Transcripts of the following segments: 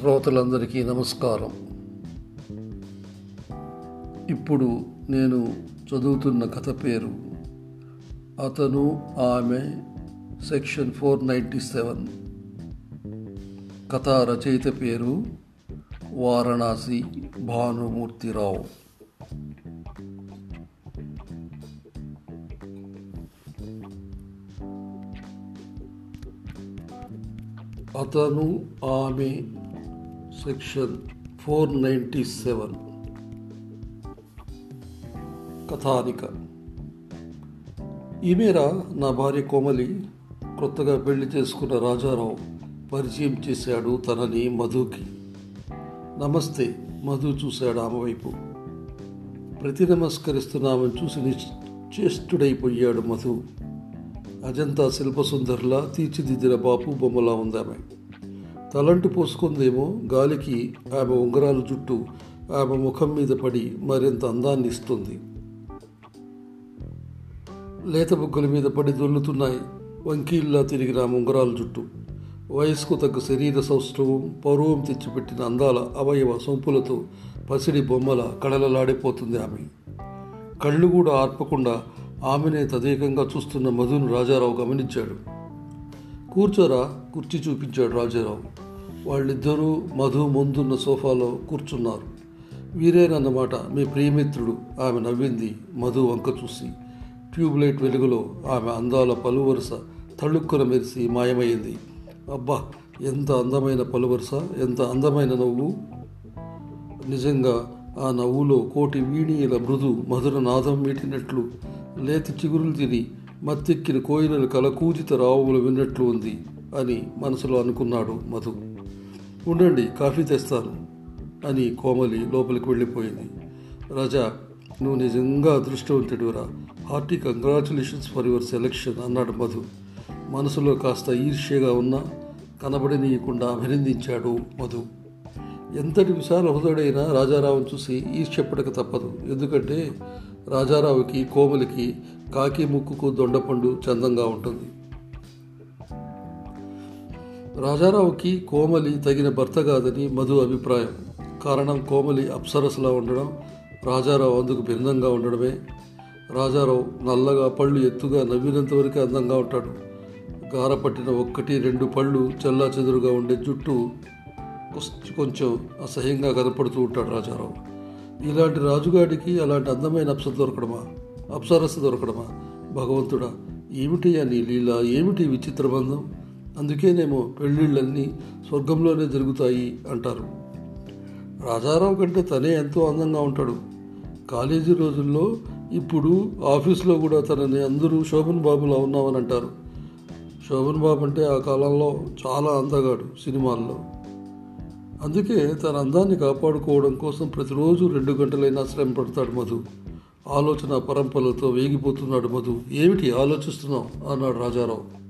శ్రోతలందరికీ నమస్కారం. ఇప్పుడు నేను చదువుతున్న కథ పేరు అతను ఆమె సెక్షన్ ఫోర్ నైంటీ సెవెన్. కథా రచయిత పేరు వారణాసి భానుమూర్తిరావు. అతను ఆమె సెక్షన్ ఫోర్ నైంటీ సెవెన్. కథానిక. ఈమెరా నా భార్య కోమలి కొత్తగా పెళ్ళి చేసుకున్న రాజారావు పరిచయం చేశాడు తనని మధుకి. నమస్తే మధు చూశాడు ఆమె వైపు. ప్రతి నమస్కరిస్తున్నామని చూసి నిశ్చేష్టుడైపోయాడు మధు. అజంతా శిల్పసుందర్లా తీర్చిదిద్దిన బాపు బొమ్మలా ఉందామె. తలంటు పోసుకుందేమో గాలికి ఆమె ఉంగరాల జుట్టు ఆమె ముఖం మీద పడి మరింత అందాన్ని ఇస్తుంది. లేత బుగ్గల మీద పడి దొల్లుతున్నాయి వంకీల్లా తిరిగిన ఆమె ఉంగరాల జుట్టు వయస్కు తగ్గ శరీర సౌష్ఠవం పౌరవం తెచ్చిపెట్టిన అందాల అవయవ సొంపులతో పసిడి బొమ్మల కళలలాడిపోతుంది ఆమె. కళ్ళు కూడా ఆర్పకుండా ఆమెనే తదేకంగా చూస్తున్న మధును రాజారావు గమనించాడు. కూర్చోరా కుర్చీ చూపించాడు రాజారావు. వాళ్ళిద్దరూ మధు ముందున్న సోఫాలో కూర్చున్నారు. వీరేనన్నమాట మీ ప్రియమిత్రుడు ఆమె నవ్వింది మధు వంక చూసి. ట్యూబ్లైట్ వెలుగులో ఆమె అందాల పలువరుస తళుక్కున మెరిసి మాయమైంది అబ్బా ఎంత అందమైన పలువరుస ఎంత అందమైన నవ్వు. నిజంగా ఆ నవ్వులో కోటి వీణీల మృదు మధుర నాదం మీటినట్లు లేతి చిగురులు తిని మత్తెక్కిన కోయిలలు కలకూజిత రావులు విన్నట్లు ఉంది అని మనసులో అనుకున్నాడు మధు. ఉండండి కాఫీ తెస్తాను అని కోమలి లోపలికి వెళ్ళిపోయింది. రాజా నువ్వు నిజంగా అదృష్టవంతుడివరా hearty congratulations for your selection అన్నాడు మధు. మనసులో కాస్త ఈర్ష్యగా ఉన్నా కనబడనీయకుండా అభినందించాడు మధు. ఎంతటి విశాల హృదయుడైనా రాజారావును చూసి ఈర్ష్యపడక తప్పదు. ఎందుకంటే రాజారావుకి కోమలికి కాకి ముక్కుకు దొండపండు చందంగా ఉంటుంది. రాజారావుకి కోమలి తగిన భర్త కాదని మధు అభిప్రాయం. కారణం కోమలి అప్సరసలా ఉండడం రాజారావు అందుకు భిన్నంగా ఉండడమే. రాజారావు నల్లగా పళ్ళు ఎత్తుగా నవ్వినంత వరకు అందంగా ఉంటాడు. గారపట్టిన ఒక్కటి రెండు పళ్ళు చల్లా చెదురుగా ఉండే జుట్టు కొంచెం అసహ్యంగా కనపడుతూ ఉంటాడు రాజారావు. ఇలాంటి రాజుగాడికి అలాంటి అందమైన అప్సర దొరకడమా? అప్సరస దొరకడమా? భగవంతుడా ఏమిటి అని లీల? ఏమిటి విచిత్ర బంధం? అందుకేనేమో పెళ్ళిళ్ళన్నీ స్వర్గంలోనే జరుగుతాయి అంటారు. రాజారావు కంటే తనే ఎంతో అందంగా ఉంటాడు. కాలేజీ రోజుల్లో ఇప్పుడు ఆఫీస్లో కూడా తనని అందరూ శోభన్ బాబులా ఉన్నామని అంటారు. శోభన్ బాబు అంటే ఆ కాలంలో చాలా అందగాడు సినిమాల్లో. అందుకే తన అందాన్ని కాపాడుకోవడం కోసం ప్రతిరోజు రెండు గంటలైనా శ్రమ పడతాడు మధు. ఆలోచన పరంపరలతో వేగిపోతున్నాడు మధు. ఏమిటి ఆలోచిస్తున్నావు? అన్నాడు రాజారావు.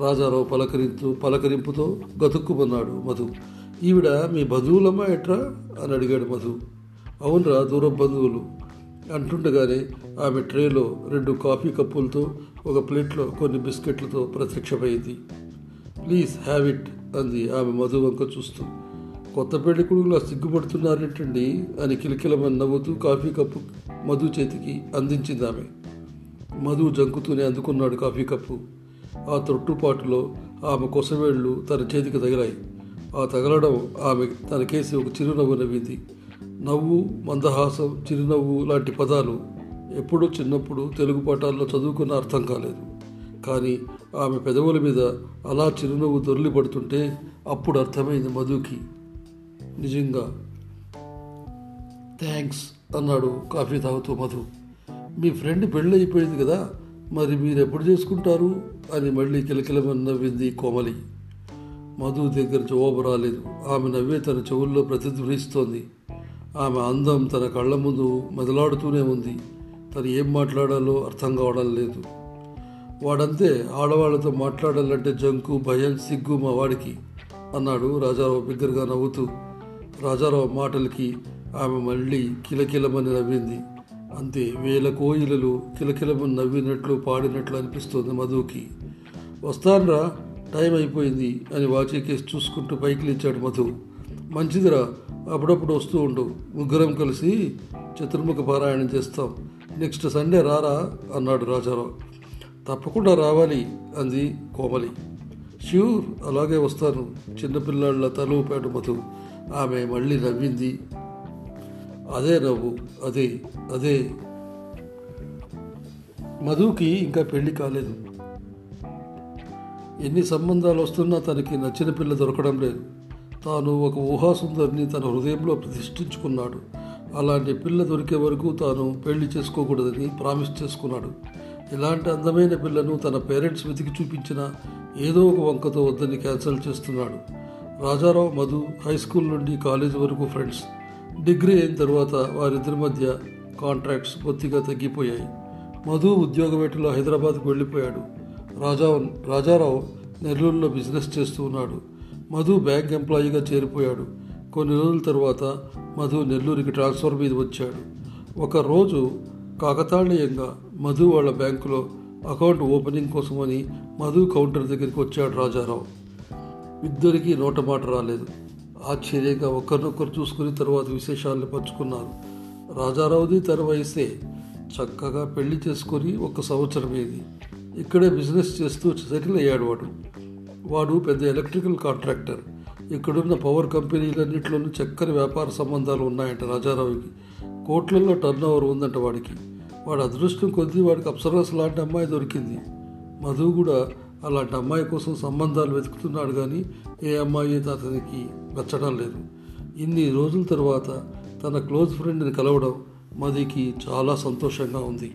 రాజారావు పలకరింపు పలకరింపుతో గతుక్కుమన్నాడు మధు. ఈవిడ మీ బంధువులమ్మా ఎట్రా? అని అడిగాడు మధు. అవునరా దూరం బంధువులు. అంటుండగానే ఆమె ట్రేలో రెండు కాఫీ కప్పులతో ఒక ప్లేట్లో కొన్ని బిస్కెట్లతో ప్రత్యక్షమైంది. ప్లీజ్ హ్యావ్ ఇట్ అంది ఆమె మధు వంక చూస్తూ. కొత్త పెళ్ళి కొడుకులా సిగ్గుపడుతున్నారేంటండి? అని కిలకిలమని నవ్వుతూ కాఫీ కప్పు మధు చేతికి అందించింది ఆమె. మధు జంకుతూనే అందుకున్నాడు కాఫీ కప్పు. ఆ తొట్టుపాటులో ఆమె కొసవేళ్ళు తన చేతికి తగిలాయి. ఆ తగలడం ఆమె తనకేసి ఒక చిరునవ్వు నవ్వింది. నవ్వు మందహాసం చిరునవ్వు లాంటి పదాలు ఎప్పుడూ చిన్నప్పుడు తెలుగు పాఠాల్లో చదువుకున్న అర్థం కాలేదు. కానీ ఆమె పెదవుల మీద అలా చిరునవ్వు దొరిలి పడుతుంటే అప్పుడు అర్థమైంది మధుకి. నిజంగా థ్యాంక్స్ అన్నాడు కాఫీ తాగుతూ మధు. మీ ఫ్రెండ్ పెళ్ళి అయిపోయింది కదా మరి మీరు ఎప్పుడు చేసుకుంటారు? అని మళ్ళీ కిలకిలమని నవ్వింది కోమలి. మధు దగ్గర జవాబు రాలేదు. ఆమె నవ్వే తన చెవుల్లో ప్రతిధ్వనిస్తోంది ఆమె అందం తన కళ్ళ ముందు మెదలాడుతూనే ఉంది. తను ఏం మాట్లాడాలో అర్థం కావడం లేదు. వాడంతే ఆడవాళ్ళతో మాట్లాడాలంటే జంకు భయం సిగ్గు మా వాడికి అన్నాడు రాజారావు బిగ్గరగా నవ్వుతూ. రాజారావు మాటలకి ఆమె మళ్ళీ కిలకిలమని నవ్వింది. అంతే వేల కోయిలలు కిలకిలము నవ్వినట్లు పాడినట్లు అనిపిస్తోంది మధుకి. వస్తాన్రా టైం అయిపోయింది అని వాచీ కేసు చూసుకుంటూ పైకి లేచాడు మధు. మంచిదిరా అప్పుడప్పుడు వస్తూ ఉండు. ముగ్గురం కలిసి చతుర్ముఖ పారాయణం చేస్తాం. నెక్స్ట్ సండే రారా అన్నాడు రాజారావు. తప్పకుండా రావాలి అంది కోమలి. ష్యూర్ అలాగే వస్తాను చిన్నపిల్లాళ్ళ తల మధు. ఆమె మళ్ళీ నవ్వింది. అదే నవ్వు అదే అదే. మధుకి ఇంకా పెళ్ళి కాలేదు. ఎన్ని సంబంధాలు వస్తున్నా తనకి నచ్చిన పిల్ల దొరకడం లేదు. తాను ఒక ఊహాసుందరిని తన హృదయంలో ప్రతిష్ఠించుకున్నాడు. అలాంటి పిల్ల దొరికే వరకు తాను పెళ్ళి చేసుకోకూడదని ప్రామిస్ చేసుకున్నాడు. ఇలాంటి అందమైన పిల్లను తన పేరెంట్స్ వెతికి చూపించిన ఏదో ఒక వంకతో వద్దని క్యాన్సిల్ చేస్తున్నాడు. రాజారావు మధు హై స్కూల్ నుండి కాలేజ్ వరకు ఫ్రెండ్స్. డిగ్రీ అయిన తర్వాత వారిద్దరి మధ్య కాంట్రాక్ట్స్ కొద్దిగా తగ్గిపోయాయి. మధు ఉద్యోగవేటలో హైదరాబాద్కు వెళ్ళిపోయాడు. రాజా రాజారావు నెల్లూరులో బిజినెస్ చేస్తూ ఉన్నాడు. మధు బ్యాంక్ ఎంప్లాయీగా చేరిపోయాడు. కొన్ని రోజుల తర్వాత మధు నెల్లూరుకి ట్రాన్స్ఫర్ మీద వచ్చాడు. ఒక రోజు కాకతాళీయంగా మధు వాళ్ళ బ్యాంకులో అకౌంట్ ఓపెనింగ్ కోసమని మధు కౌంటర్ దగ్గరికి వచ్చాడు రాజారావు. ఇద్దరికీ నోట మాట రాలేదు. ఆశ్చర్యంగా ఒకరినొకరు చూసుకుని తర్వాత విశేషాలను పంచుకున్నారు. రాజారావుది తన వయసే. చక్కగా పెళ్ళి చేసుకొని ఒక సంవత్సరం ఇక్కడే బిజినెస్ చేస్తూ సెటిల్ అయ్యాడు వాడు. వాడు పెద్ద ఎలక్ట్రికల్ కాంట్రాక్టర్. ఇక్కడున్న పవర్ కంపెనీలన్నింటిలోనూ చక్కని వ్యాపార సంబంధాలు ఉన్నాయంట రాజారావుకి. కోట్లలో టర్న్ ఓవర్ ఉందంట వాడికి. వాడు అదృష్టం కొద్దీ వాడికి అప్సరస్ లాంటి అమ్మాయి దొరికింది. మధు కూడా అలాంటి అమ్మాయి కోసం సంబంధాలు వెతుకుతున్నాడు కానీ ఏ అమ్మాయి అతనికి నచ్చడం లేదు. ఇన్ని రోజుల తర్వాత తన క్లోజ్ ఫ్రెండ్ని కలవడం మదికి చాలా సంతోషంగా ఉంది.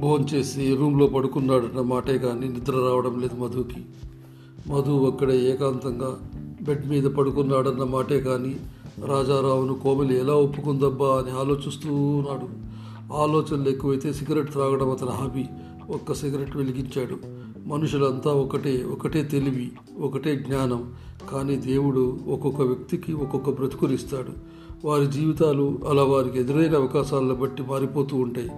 భోంచేసి రూమ్లో పడుకున్నాడన్న మాటే కానీ నిద్ర రావడం లేదు మధుకి. మధు అక్కడే ఏకాంతంగా బెడ్ మీద పడుకున్నాడన్న మాటే కానీ రాజారావును కోమలి ఎలా ఒప్పుకుందబ్బా అని ఆలోచిస్తూ ఉన్నాడు. ఆలోచనలు ఎక్కువైతే సిగరెట్ త్రాగడం అతని హాబీ. ఒక్క సిగరెట్ వెలిగించాడు. మనుషులంతా ఒకటే ఒకటే తెలివి ఒకటే జ్ఞానం. కానీ దేవుడు ఒక్కొక్క వ్యక్తికి ఒక్కొక్క బ్రతుకునిస్తాడు వారి జీవితాలు అలా వారికి ఎదురైన అవకాశాలను బట్టి మారిపోతూ ఉంటాయి.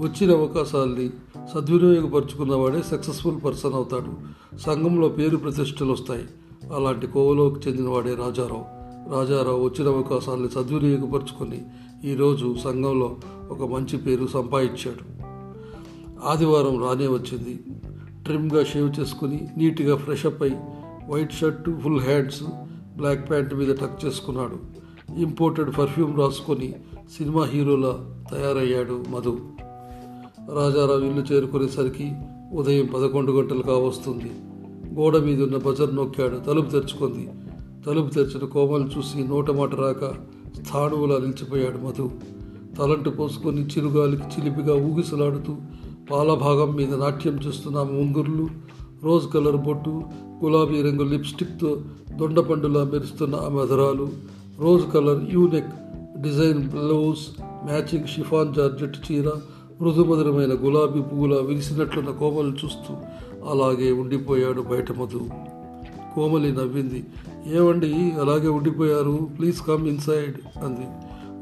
వచ్చిన అవకాశాల్ని సద్వినియోగపరుచుకున్నవాడే సక్సెస్ఫుల్ పర్సన్ అవుతాడు. సంఘంలో పేరు ప్రతిష్టలు వస్తాయి. అలాంటి కోవలోకి చెందినవాడే రాజారావు. రాజారావు వచ్చిన అవకాశాన్ని సద్వినియోగపరుచుకొని ఈరోజు సంఘంలో ఒక మంచి పేరు సంపాదించాడు. ఆదివారం రానే వచ్చింది. ట్రిమ్గా షేవ్ చేసుకుని నీట్గా ఫ్రెష్ అప్ అయి white shirt full hands black pant మీద టక్ చేసుకున్నాడు. ఇంపోర్టెడ్ పర్ఫ్యూమ్ రాసుకొని సినిమా హీరోలా తయారయ్యాడు మధు. రాజారావు ఇల్లు చేరుకునేసరికి ఉదయం పదకొండు గంటలు కావస్తుంది గోడ మీద ఉన్న బజర్ నొక్కాడు. తలుపు తెరుచుకుంది. తలుపు తెరిచిన కోమలు చూసి నోట మాట రాక స్థాణువులా నిలిచిపోయాడు మధు. తలంటు పోసుకొని చిరుగాలికి చిలిపిగా ఊగిసలాడుతూ పాలభాగం మీద నాట్యం చేస్తున్న ముంగుర్లు రోజ్ కలర్ బొట్టు గులాబీ రంగు లిప్స్టిక్తో దొండపండులా మెరుస్తున్న ఆ మధురాలు rose colour unique design blouse matching chiffon georgette చీర మృదుమధురమైన గులాబీ పువ్వులా విరిసినట్లున్న కోమలు చూస్తూ అలాగే ఉండిపోయాడు బయట మధు. కోమలి నవ్వింది. ఏమండి అలాగే ఉండిపోయారు. ప్లీజ్ కమ్ ఇన్సైడ్ అంది.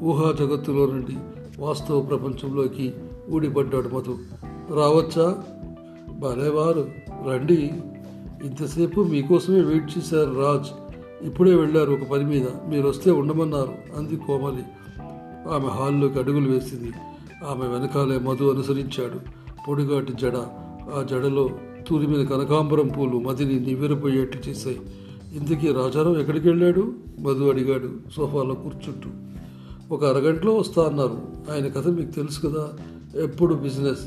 ఊహా జగత్తులో నుండి వాస్తవ ప్రపంచంలోకి ఊడిపడ్డాడు మధు. రావచ్చా? భలేవారు రండి. ఇంతసేపు మీకోసమే వెయిట్ చేశారు రాజ్. ఇప్పుడే వెళ్ళారు ఒక పని మీద. మీరు వస్తే ఉండమన్నారు అంది కోమలి. ఆమె హాల్లోకి అడుగులు వేసింది. ఆమె వెనకాలే మధు అనుసరించాడు. పొడిగాటి జడ. ఆ జడలో తూరిమిన కనకాంబరం పూలు మదిని నివ్వెరపోయేట్టు చేశాయి. ఇంతకీ రాజారావు ఎక్కడికి వెళ్ళాడు? మధు అడిగాడు సోఫాలో కూర్చుంటూ. ఒక అరగంటలో వస్తా అన్నారు. ఆయన కథ మీకు తెలుసు కదా? ఎప్పుడు బిజినెస్?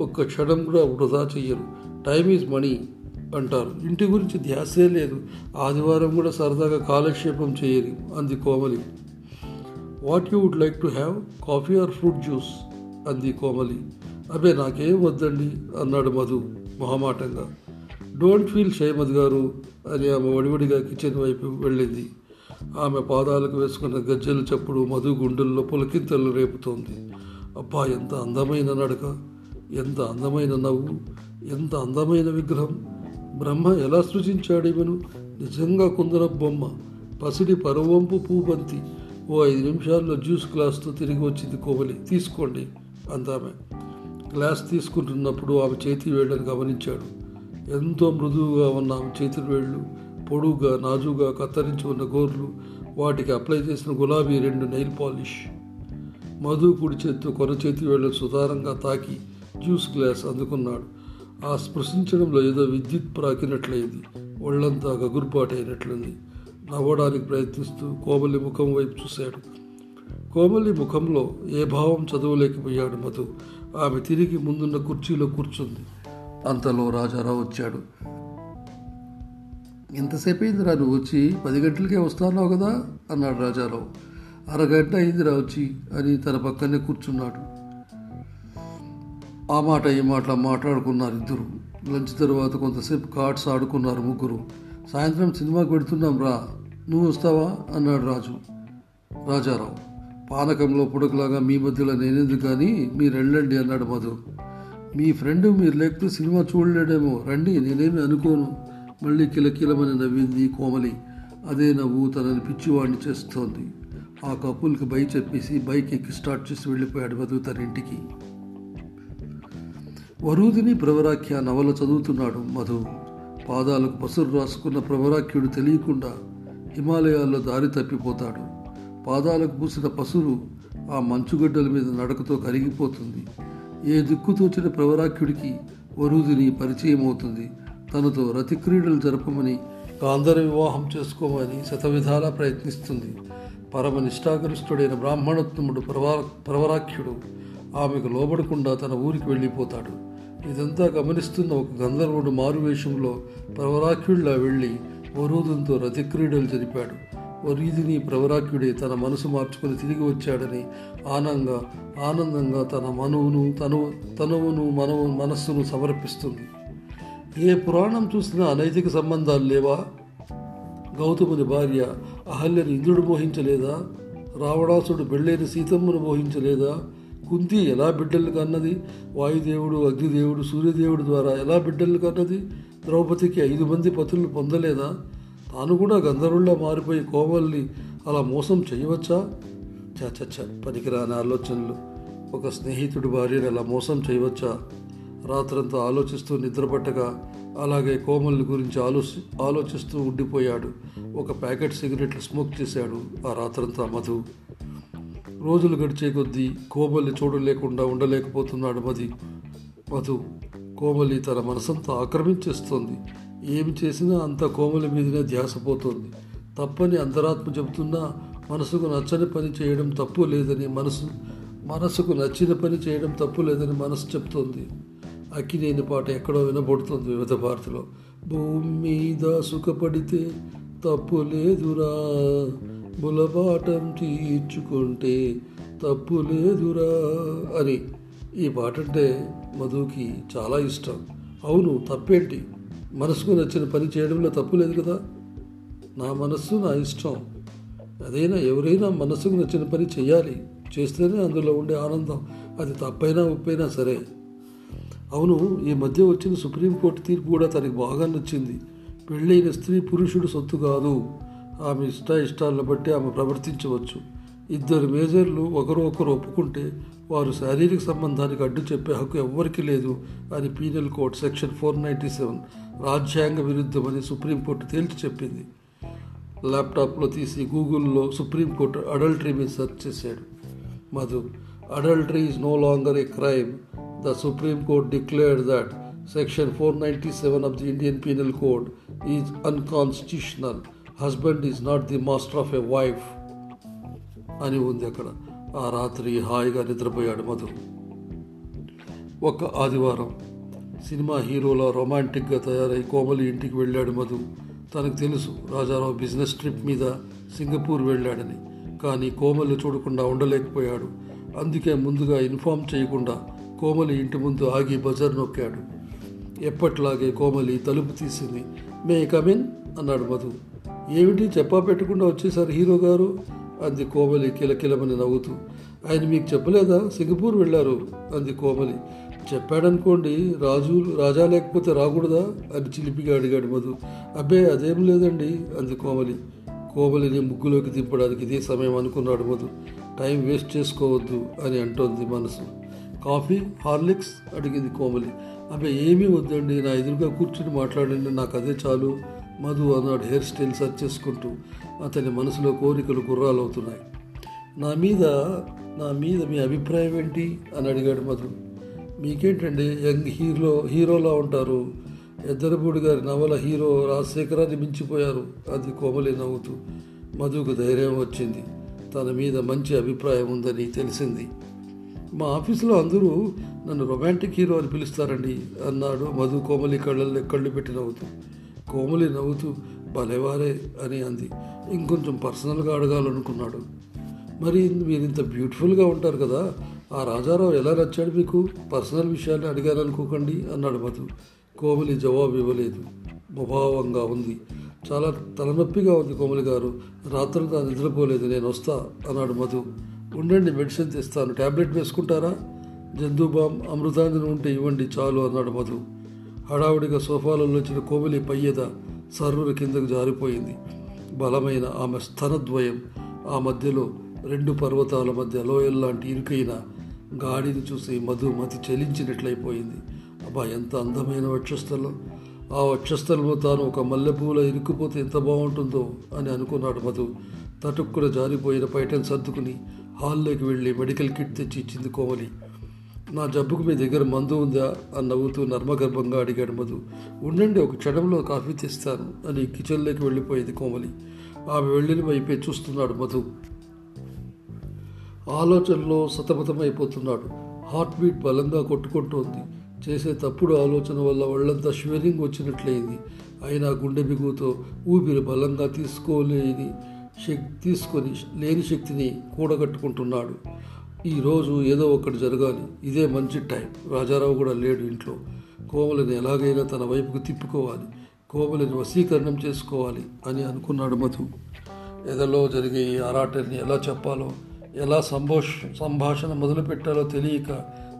ఒక్క క్షణం కూడా వృధా చెయ్యరు. టైం ఈజ్ మనీ అంటారు. ఇంటి గురించి ధ్యాసే లేదు. ఆదివారం కూడా సరదాగా కాలక్షేపం చేయరు. అంది Komali. What you would like to have? Coffee or fruit juice? అంది కోమలి. అబ్బే నాకేం వద్దండి? అన్నాడు మధు. మొహమాటంగా. డోంట్ ఫీల్ షైమద్ గారు అని ఆమె వడివడిగా కిచెన్ వైపు వెళ్ళింది. ఆమె పాదాలకు వేసుకున్న గజ్జెలు చప్పుడు మధు గుండెల్లో పులకింతలు రేపుతోంది. అబ్బా ఎంత అందమైన నడక ఎంత అందమైన నవ్వు ఎంత అందమైన విగ్రహం. బ్రహ్మ ఎలా సృజించాడేమను నిజంగా కుందర బొమ్మ పసిడి పరవంపు పూబంతి ఓ ఐదు నిమిషాల్లో జ్యూస్ గ్లాస్తో తిరిగి వచ్చింది కోవలి తీసుకోండి అందామె. గ్లాస్ తీసుకుంటున్నప్పుడు ఆమె చేతి వేళ్ళని గమనించాడు. ఎంతో మృదువుగా ఉన్న ఆమె చేతి వేళ్ళు పొడువుగా నాజుగా కత్తిరించి ఉన్న గోర్లు వాటికి అప్లై చేసిన గులాబీ రెండు నెయిల్ పాలిష్. మధు కుడి చేత్తో కొన చేతి వేళ్ళను సుధారంగా తాకి జ్యూస్ గ్లాస్ అందుకున్నాడు. ఆ స్పృశించడంలో ఏదో విద్యుత్ ప్రాకినట్లయింది. ఒళ్ళంతా గగురుపాటైనట్లుంది. నవ్వడానికి ప్రయత్నిస్తూ కోమలి ముఖం వైపు చూశాడు. కోమలి ముఖంలో ఏ భావం చదవలేకపోయాడు మధు. ఆమె తిరిగి ముందున్న కుర్చీలో కూర్చుంది. అంతలో రాజారావు వచ్చాడు. ఎంతసేపు అయిందిరా నువ్వు వచ్చి? పది గంటలకే వస్తున్నావు కదా? అన్నాడు రాజారావు. అరగంట అయిందిరా వచ్చి అని తన పక్కనే కూర్చున్నాడు. ఆ మాట ఈ మాట మాట్లాడుకున్నారు ఇద్దరు. లంచ్ తర్వాత కొంతసేపు కార్డ్స్ ఆడుకున్నారు ముగ్గురు. సాయంత్రం సినిమాకి పెడుతున్నాం రా నువ్వు వస్తావా? అన్నాడు రాజు. రాజారావు. పానకంలో పుడకలాగా మీ మధ్యలో నేనెందుకు కానీ మీరు వెళ్ళండి అన్నాడు మధు. మీ ఫ్రెండ్ మీరు లేకపోతే సినిమా చూడలేడేమో రండి నేనేమి అనుకోను. మళ్ళీ కిలకిలమని నవ్వింది కోమలి. అదే నవ్వు తనని పిచ్చివాడిని చేస్తోంది. ఆ కపుల్కి బై చెప్పేసి బైక్ ఎక్కి స్టార్ట్ చేసి వెళ్ళిపోయాడు మధు తన ఇంటికి. వరూదిని ప్రవరాఖ్య నవల చదువుతున్నాడు మధు. పాదాలకు పసురు రాసుకున్న ప్రవరాఖ్యుడు తెలియకుండా హిమాలయాల్లో దారి తప్పిపోతాడు. పాదాలకు పూసిన పసురు ఆ మంచుగడ్డల మీద నడకతో కరిగిపోతుంది. ఏ దిక్కు తోచిన ప్రవరాఖ్యుడికి వరూదిని పరిచయం అవుతుంది తనతో రతిక్రీడలు జరపమని గాంధర వివాహం చేసుకోమని శతవిధాలా ప్రయత్నిస్తుంది. పరమ నిష్ఠాగరిష్ఠుడైన బ్రాహ్మణోత్తముడు ప్రవా ప్రవరాఖ్యుడు ఆమెకు లోబడకుండా తన ఊరికి వెళ్ళిపోతాడు. ఇదంతా గమనిస్తున్న ఒక గంధర్వుడు మారువేషంలో ప్రవరాఖ్యుడిలా వెళ్ళి వరూదంతో రతిక్రీడలు జరిపాడు. వరీధిని ప్రవరాక్యుడే తన మనసు మార్చుకుని తిరిగి వచ్చాడని ఆనందంగా ఆనందంగా తన మనువును తను తనువును మనవు మనస్సును సమర్పిస్తుంది. ఏ పురాణం చూసినా అనైతిక సంబంధాలు లేవా? గౌతముని భార్య అహల్యని ఇంద్రుడు మోహించలేదా? రావణాసుడు పెళ్ళైన సీతమ్మను మోహించలేదా? కుంతి ఎలా బిడ్డలు కన్నది? వాయుదేవుడు అగ్నిదేవుడు సూర్యదేవుడు ద్వారా ఎలా బిడ్డలు కన్నది? ద్రౌపదికి ఐదు మంది పతులను పొందలేదా? తాను కూడా గంధర్వుల్లా మారిపోయి కోమల్ని అలా మోసం చేయవచ్చా? చచ్చ పనికిరాని ఆలోచనలు. ఒక స్నేహితుడి భార్యను అలా మోసం చేయవచ్చా? రాత్రంతా ఆలోచిస్తూ నిద్రపట్టగా అలాగే కోమల్ని గురించి ఆలోచి ఆలోచిస్తూ ఉండిపోయాడు. ఒక ప్యాకెట్ సిగరెట్లు స్మోక్ చేశాడు ఆ రాత్రంతా మధు. రోజులు గడిచే కొద్దీ కోమల్ని చూడలేకుండా ఉండలేకపోతున్నాడు మది మధు కోమలి తన మనసంతా ఆక్రమించేస్తోంది. ఏమి చేసినా అంత కోమలి మీదనే ధ్యాసపోతుంది తప్పని అంతరాత్మ చెబుతున్నా మనసుకు నచ్చని పని చేయడం తప్పు లేదని మనసు మనసుకు నచ్చిన పని చేయడం తప్పు లేదని మనసు చెప్తోంది. అక్కినేని పాట ఎక్కడో వినబడుతుంది వివిధ భారతిలో. భూమి మీద సుఖపడితే తప్పు లేదురా బులబాటం తీర్చుకుంటే తప్పు లేదురా అని. ఈ పాట అంటే మధుకి చాలా ఇష్టం. అవును తప్పేంటి? మనసుకు నచ్చిన పని చేయడంలో తప్పు లేదు కదా? నా మనస్సు నా ఇష్టం. అదైనా ఎవరైనా మనసుకు నచ్చిన పని చేయాలి. చేస్తేనే అందులో ఉండే ఆనందం. అది తప్పైనా ఉప్పైనా సరే. అవును ఈ మధ్య వచ్చిన సుప్రీంకోర్టు తీర్పు కూడా తనకి బాగా నచ్చింది. పెళ్ళైన స్త్రీ పురుషుడు సొత్తు కాదు. ఆమె ఇష్ట ఇష్టాలను బట్టి ఆమె ప్రవర్తించవచ్చు. ఇద్దరు మేజర్లు ఒకరు ఒకరు ఒప్పుకుంటే వారు శారీరక సంబంధానికి అడ్డు చెప్పే హక్కు ఎవ్వరికీ లేదు అని penal code section four ninety seven రాజ్యాంగ విరుద్ధమని సుప్రీంకోర్టు తేల్చి చెప్పింది. ల్యాప్టాప్లో తీసి గూగుల్లో సుప్రీంకోర్టు అడల్టరీ మీద సెర్చ్ చేశాడు. Madhu adultery is no longer a crime. The supreme court declared that section four ninety seven of the Indian penal code is unconstitutional. Husband is not the master of a wife. అని ఉంది అక్కడ. ఆ రాత్రి హాయిగా నిద్రపోయాడు మధు. ఒక ఆదివారం cinema హీరోలా రొమాంటిక్గా తయారై కోమలి ఇంటికి వెళ్ళాడు మధు. తనకు తెలుసు రాజారావు బిజినెస్ ట్రిప్ మీద సింగపూర్ వెళ్ళాడని కానీ కోమలి చూడకుండా ఉండలేకపోయాడు. అందుకే ముందుగా ఇన్ఫామ్ చేయకుండా కోమలి ఇంటి ముందు ఆగి బజార్ నొక్కాడు. ఎప్పట్లాగే కోమలి తలుపు తీసింది. మే కమిన్ అన్నాడు మధు. ఏమిటి చెప్పా పెట్టకుండా వచ్చేసారు హీరో గారు? అంది కోమలి కిలకిలమని నవ్వుతూ. ఆయన మీకు చెప్పలేదా? సింగపూర్ వెళ్ళారు అంది కోమలి. చెప్పాడనుకోండి రాజు రాజా లేకపోతే రాకూడదా? అని చిలిపిగా అడిగాడు మధు. అబ్బే అదేం లేదండి అంది కోమలి. కోమలిని ముగ్గులోకి దింపడానికి ఇదే సమయం అనుకున్నాడు మధు. టైం వేస్ట్ చేసుకోవద్దు అని అంటోంది మనసు. Coffee Horlicks? అడిగింది కోమలి. అబ్బే ఏమీ వద్దండి నా ఎదురుగా కూర్చుని మాట్లాడండి నాకు అదే చాలు. మధు అన్నాడు హెయిర్ స్టైల్ సర్చ్ చేసుకుంటూ. అతని మనసులో కోరికలు గుర్రాలు అవుతున్నాయి నా మీద నా మీద మీ అభిప్రాయం ఏంటి? అని అడిగాడు మధు. మీకేంటండి యంగ్ హీరో హీరోలా ఉంటారు? ఎద్దరపూడి గారి నవల హీరో రాజశేఖరాన్ని మించిపోయారు అది కోమలి నవ్వుతూ. మధుకు ధైర్యం వచ్చింది. తన మీద మంచి అభిప్రాయం ఉందని తెలిసింది. మా ఆఫీసులో అందరూ నన్ను రొమాంటిక్ హీరో అని పిలుస్తారండి అన్నాడు మధు కోమలి కళ్ళల్లో కళ్ళు పెట్టి నవ్వుతూ. కోమలి నవ్వుతూ భలేవారే అని అంది. ఇంకొంచెం పర్సనల్గా అడగాలనుకున్నాడు. మరి మీరు ఇంత బ్యూటిఫుల్గా ఉంటారు కదా ఆ రాజారావు ఎలా నచ్చాడు మీకు? పర్సనల్ విషయాన్ని అడిగారనుకోకండి అన్నాడు మధు. కోమలి జవాబు ఇవ్వలేదు. ముభావంగా ఉంది. చాలా తలనొప్పిగా ఉంది కోమలి గారు. రాత్రులు నిద్రపోలేదు నేను వస్తా అన్నాడు మధు. ఉండండి మెడిసిన్ తెస్తాను. ట్యాబ్లెట్ వేసుకుంటారా? జంతుబామ్ అమృతాంజనం ఉంటే ఇవ్వండి చాలు అన్నాడు మధు. హడావుడిగా సోఫాలో వచ్చిన కోమలి పయ్యద సర్రుల కిందకు జారిపోయింది. బలమైన ఆమె స్తనద్వయం ఆ మధ్యలో రెండు పర్వతాల మధ్య లోయల్లాంటి ఇరుకైన గాడిని చూసి మధు మతి చెలించినట్లయిపోయింది. అబ్బా ఎంత అందమైన వక్షస్థలం. ఆ వక్షస్థలంలో తాను ఒక మల్లెపూల ఇరుక్కుపోతే ఎంత బాగుంటుందో అని అనుకున్నాడు మధు. తటుక్కున జారిపోయిన పైటను సర్దుకుని హాల్లోకి వెళ్ళి మెడికల్ కిట్ తెచ్చి ఇచ్చింది కోమలి. నా జబ్బుకు మీ దగ్గర మందు ఉందా అని నవ్వుతూ నర్మగర్భంగా అడిగాడు మధు. ఉండండి ఒక క్షణంలో కాఫీ తెస్తాను అని కిచెన్లోకి వెళ్ళిపోయింది కోమలి. ఆమె వెళ్ళిన వైపే చూస్తున్నాడు మధు. ఆలోచనలో సతమతమైపోతున్నాడు. హార్ట్ బీట్ బలంగా కొట్టుకుంటోంది. చేసే తప్పుడు ఆలోచన వల్ల వాళ్ళంతా షివరింగ్ వచ్చినట్లయింది. అయినా గుండె బిగుతో ఊపిరి బలంగా తీసుకోలేని శక్తి తీసుకొని లేని శక్తిని కూడగట్టుకుంటున్నాడు. ఈరోజు ఏదో ఒకటి జరగాలి. ఇదే మంచి టైం. రాజారావు కూడా లేడు ఇంట్లో. కోమలిని ఎలాగైనా తన వైపుకు తిప్పుకోవాలి. కోమలిని వశీకరణం చేసుకోవాలి అని అనుకున్నాడు మధు. ఎదలో జరిగే ఈ ఆరాటని ఎలా చెప్పాలో ఎలా సంభోష సంభాషణ మొదలుపెట్టాలో తెలియక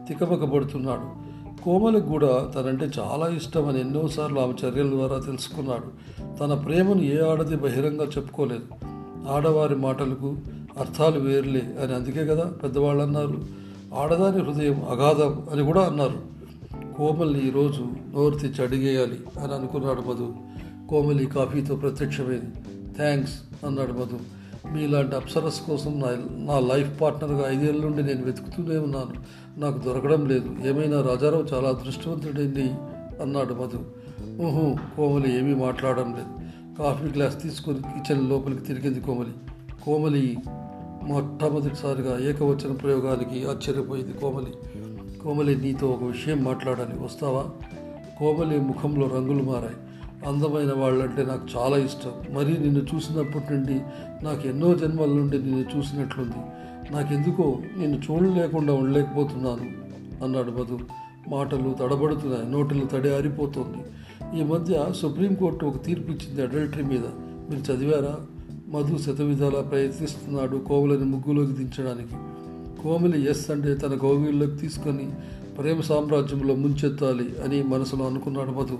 తికమకబడుతున్నాడు కోమలికి కూడా తనంటే చాలా ఇష్టం అని ఎన్నోసార్లు ఆమె చర్యల ద్వారా తెలుసుకున్నాడు. తన ప్రేమను ఏ ఆడది బహిరంగ చెప్పుకోలేదు. ఆడవారి మాటలకు అర్థాలు వేరులే అని అందుకే కదా పెద్దవాళ్ళు అన్నారు. ఆడదాని హృదయం అగాధం అని కూడా అన్నారు. కోమల్ని ఈరోజు నోరు తెచ్చి అడిగేయాలి అని అనుకున్నాడు మధు. కోమలి కాఫీతో ప్రత్యక్షమైంది థ్యాంక్స్ అన్నాడు మధు. మీలాంటి అప్సరస్ కోసం నా నా లైఫ్ పార్ట్నర్గా ఐదేళ్ళ నుండి నేను వెతుకుతూనే ఉన్నాను. నాకు దొరకడం లేదు. ఏమైనా రాజారావు చాలా అదృష్టవంతుడండి అన్నాడు మధు. ఊహు కోమలి ఏమీ మాట్లాడడం లేదు. కాఫీ గ్లాస్ తీసుకొని కిచెన్ లోపలికి తిరిగింది కోమలి. కోమలి మొట్టమొదటిసారిగా ఏకవచన ప్రయోగానికి ఆశ్చర్యపోయింది కోమలి. కోమలి నీతో ఒక విషయం మాట్లాడాలి. వస్తావా? కోమలి ముఖంలో రంగులు మారాయి. అందమైన వాళ్ళంటే నాకు చాలా ఇష్టం. మరీ నిన్ను చూసినప్పటి నుండి నాకు ఎన్నో జన్మల నుండి నిన్ను చూసినట్లుంది. నాకెందుకో నిన్ను చూడలేకుండా ఉండలేకపోతున్నాను అన్నాడు మధు. మాటలు తడబడుతున్నాయి నోటిలో తడి ఆరిపోతుంది. ఈ మధ్య సుప్రీంకోర్టు ఒక తీర్పు ఇచ్చింది అడల్టరీ మీద. మీరు చదివారా? మధు శతవిధాలా ప్రయత్నిస్తున్నాడు కోమలని ముగ్గులోకి దించడానికి. కోమలి ఎస్ అంటే తన గౌగిల్లోకి తీసుకొని ప్రేమ సామ్రాజ్యంలో ముంచెత్తాలి అని మనసులో అనుకున్నాడు మధు.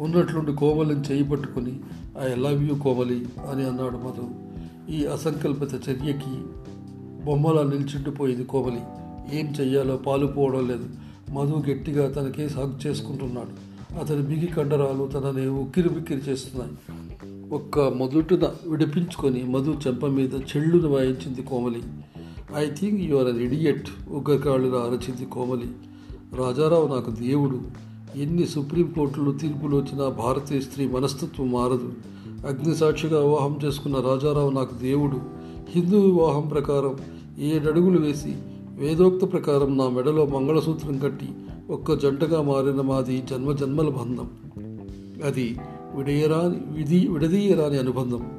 ఉన్నట్లుండి కోమలిని చేయి పట్టుకుని ఐ లవ్ యూ కోమలి అని అన్నాడు మధు. ఈ అసంకల్పిత చర్యకి బొమ్మలా నిల్చుండిపోయింది కోమలి. ఏం చెయ్యాలో పాలుపోవడం లేదు. మధు గట్టిగా తనకే సాగు చేసుకుంటున్నాడు. అతని బిగి కండరాలు తనని ఉక్కిరి బిక్కిరి చేస్తున్నాయి. ఒక్క మొదటిన విడిపించుకొని మధు చెంప మీద చెళ్ళును వాయించింది Komali. I think you are an idiot ఉగ్రకాళ్ళుగా అరచింది కోమలి. రాజారావు నాకు దేవుడు. ఎన్ని సుప్రీంకోర్టులు తీర్పులు వచ్చినా భారతీయ స్త్రీ మనస్తత్వం మారదు. అగ్నిసాక్షిగా వివాహం చేసుకున్న రాజారావు నాకు దేవుడు. హిందూ వివాహం ప్రకారం ఏడడుగులు వేసి వేదోక్త ప్రకారం నా మెడలో మంగళసూత్రం కట్టి ఒక్క జంటగా మారిన మాది జన్మ జన్మల బంధం. అది విడయరాని విధి విడదీయరాని అనుబంధం.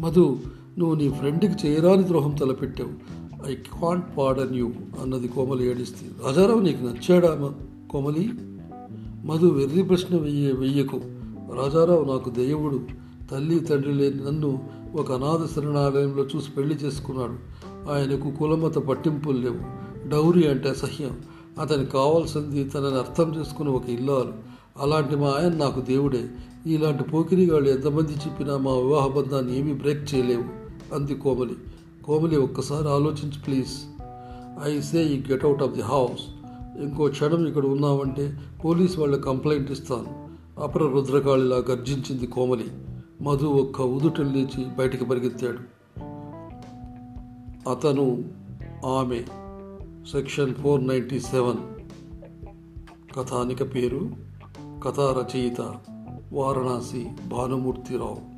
మధు నువ్వు నీ ఫ్రెండ్కి చేయరాని ద్రోహం తలపెట్టావు. ఐ కాంట్ పాడన్ యూ అన్నది కోమలి ఏడిస్తే రాజారావు నీకు నచ్చాడా కోమలి? మధు వెర్రి ప్రశ్న వెయ్య వెయ్యకు. రాజారావు నాకు దేవుడు తల్లి తండ్రి లేని నన్ను ఒక అనాథ శరణాలయంలో చూసి పెళ్ళి చేసుకున్నాడు. ఆయనకు కులమత పట్టింపులు లేవు. డౌరీ అంటే అసహ్యం. అతనికి కావాల్సింది తనని అర్థం చేసుకుని ఒక ఇల్లాలు. అలాంటి మా ఆయన నాకు దేవుడే. ఇలాంటి పోకిరిగాళ్ళు ఎంతమంది చెప్పినా మా వివాహ బంధాన్ని ఏమీ బ్రేక్ చేయలేవు. అంది కోమలి. కోమలి ఒక్కసారి ఆలోచించు ప్లీజ్. ఐ సే ఈ get out of the house. ఇంకో క్షణం ఇక్కడ ఉన్నామంటే పోలీస్ వాళ్ళ కంప్లైంట్ ఇస్తాను. అపర రుద్రకాళిలా గర్జించింది కోమలి. మధు ఒక్క ఉదుటం లేచి బయటికి పరిగెత్తాడు. అతను ఆమె. Section four ninety seven. కథానిక పేరు కథా రచయిత వారణాసి భానుమూర్తిరావు.